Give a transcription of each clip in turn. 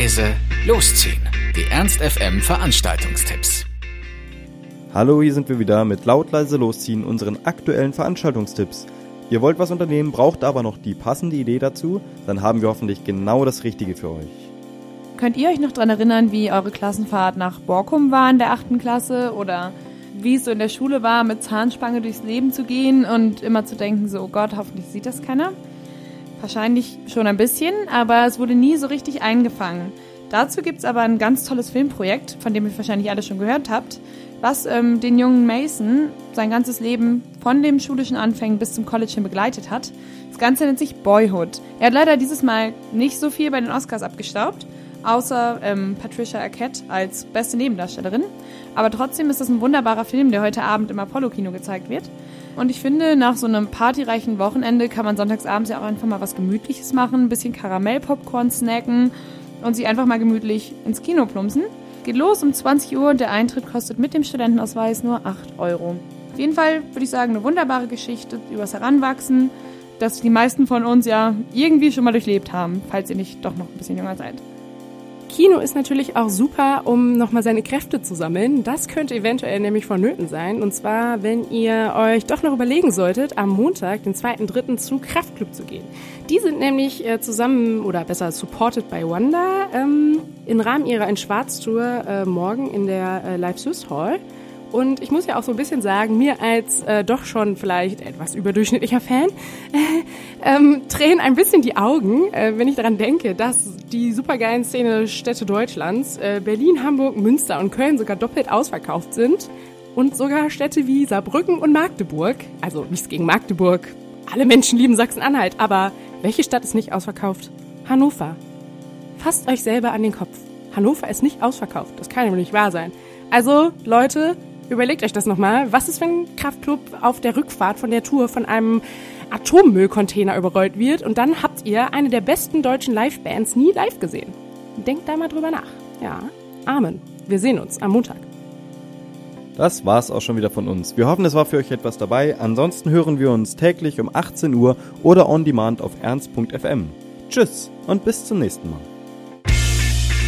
leise, losziehen. Die Ernst FM Veranstaltungstipps. Hallo, hier sind wir wieder mit laut leise losziehen unseren aktuellen Veranstaltungstipps. Ihr wollt was unternehmen, braucht aber noch die passende Idee dazu, dann haben wir hoffentlich genau das Richtige für euch. Könnt ihr euch noch daran erinnern, wie eure Klassenfahrt nach Borkum war in der achten Klasse oder wie es so in der Schule war, mit Zahnspange durchs Leben zu gehen und immer zu denken, so oh Gott, hoffentlich sieht das keiner? Wahrscheinlich schon ein bisschen, aber es wurde nie so richtig eingefangen. Dazu gibt es aber ein ganz tolles Filmprojekt, von dem ihr wahrscheinlich alle schon gehört habt, was ähm, den jungen Mason sein ganzes Leben von dem schulischen Anfängen bis zum College hin begleitet hat. Das Ganze nennt sich Boyhood. Er hat leider dieses Mal nicht so viel bei den Oscars abgestaubt, außer ähm, Patricia Arquette als beste Nebendarstellerin. Aber trotzdem ist das ein wunderbarer Film, der heute Abend im Apollo-Kino gezeigt wird. Und ich finde, nach so einem partyreichen Wochenende kann man sonntagsabends ja auch einfach mal was Gemütliches machen, ein bisschen Karamellpopcorn snacken und sich einfach mal gemütlich ins Kino plumpsen. Geht los um 20 Uhr und der Eintritt kostet mit dem Studentenausweis nur 8 Euro. Auf jeden Fall würde ich sagen, eine wunderbare Geschichte übers Heranwachsen, das die meisten von uns ja irgendwie schon mal durchlebt haben, falls ihr nicht doch noch ein bisschen jünger seid. Kino ist natürlich auch super, um nochmal seine Kräfte zu sammeln. Das könnte eventuell nämlich vonnöten sein. Und zwar, wenn ihr euch doch noch überlegen solltet, am Montag, den 2.3. zu Kraftclub zu gehen. Die sind nämlich äh, zusammen, oder besser supported by Wanda, ähm, im Rahmen ihrer In Schwarz-Tour äh, morgen in der äh, Live Swiss Hall. Und ich muss ja auch so ein bisschen sagen, mir als äh, doch schon vielleicht etwas überdurchschnittlicher Fan äh, ähm, tränen ein bisschen die Augen, äh, wenn ich daran denke, dass die supergeilen Szene Städte Deutschlands, äh, Berlin, Hamburg, Münster und Köln sogar doppelt ausverkauft sind. Und sogar Städte wie Saarbrücken und Magdeburg, also nichts gegen Magdeburg, alle Menschen lieben Sachsen-Anhalt, aber welche Stadt ist nicht ausverkauft? Hannover. Fasst euch selber an den Kopf. Hannover ist nicht ausverkauft. Das kann nicht wahr sein. Also, Leute, Überlegt euch das nochmal. Was ist, wenn Kraftclub auf der Rückfahrt von der Tour von einem Atommüllcontainer überrollt wird und dann habt ihr eine der besten deutschen Livebands nie live gesehen? Denkt da mal drüber nach. Ja, Amen. Wir sehen uns am Montag. Das war's auch schon wieder von uns. Wir hoffen, es war für euch etwas dabei. Ansonsten hören wir uns täglich um 18 Uhr oder on demand auf ernst.fm. Tschüss und bis zum nächsten Mal.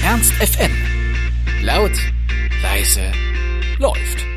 Ernst FM. Laut, leise, läuft.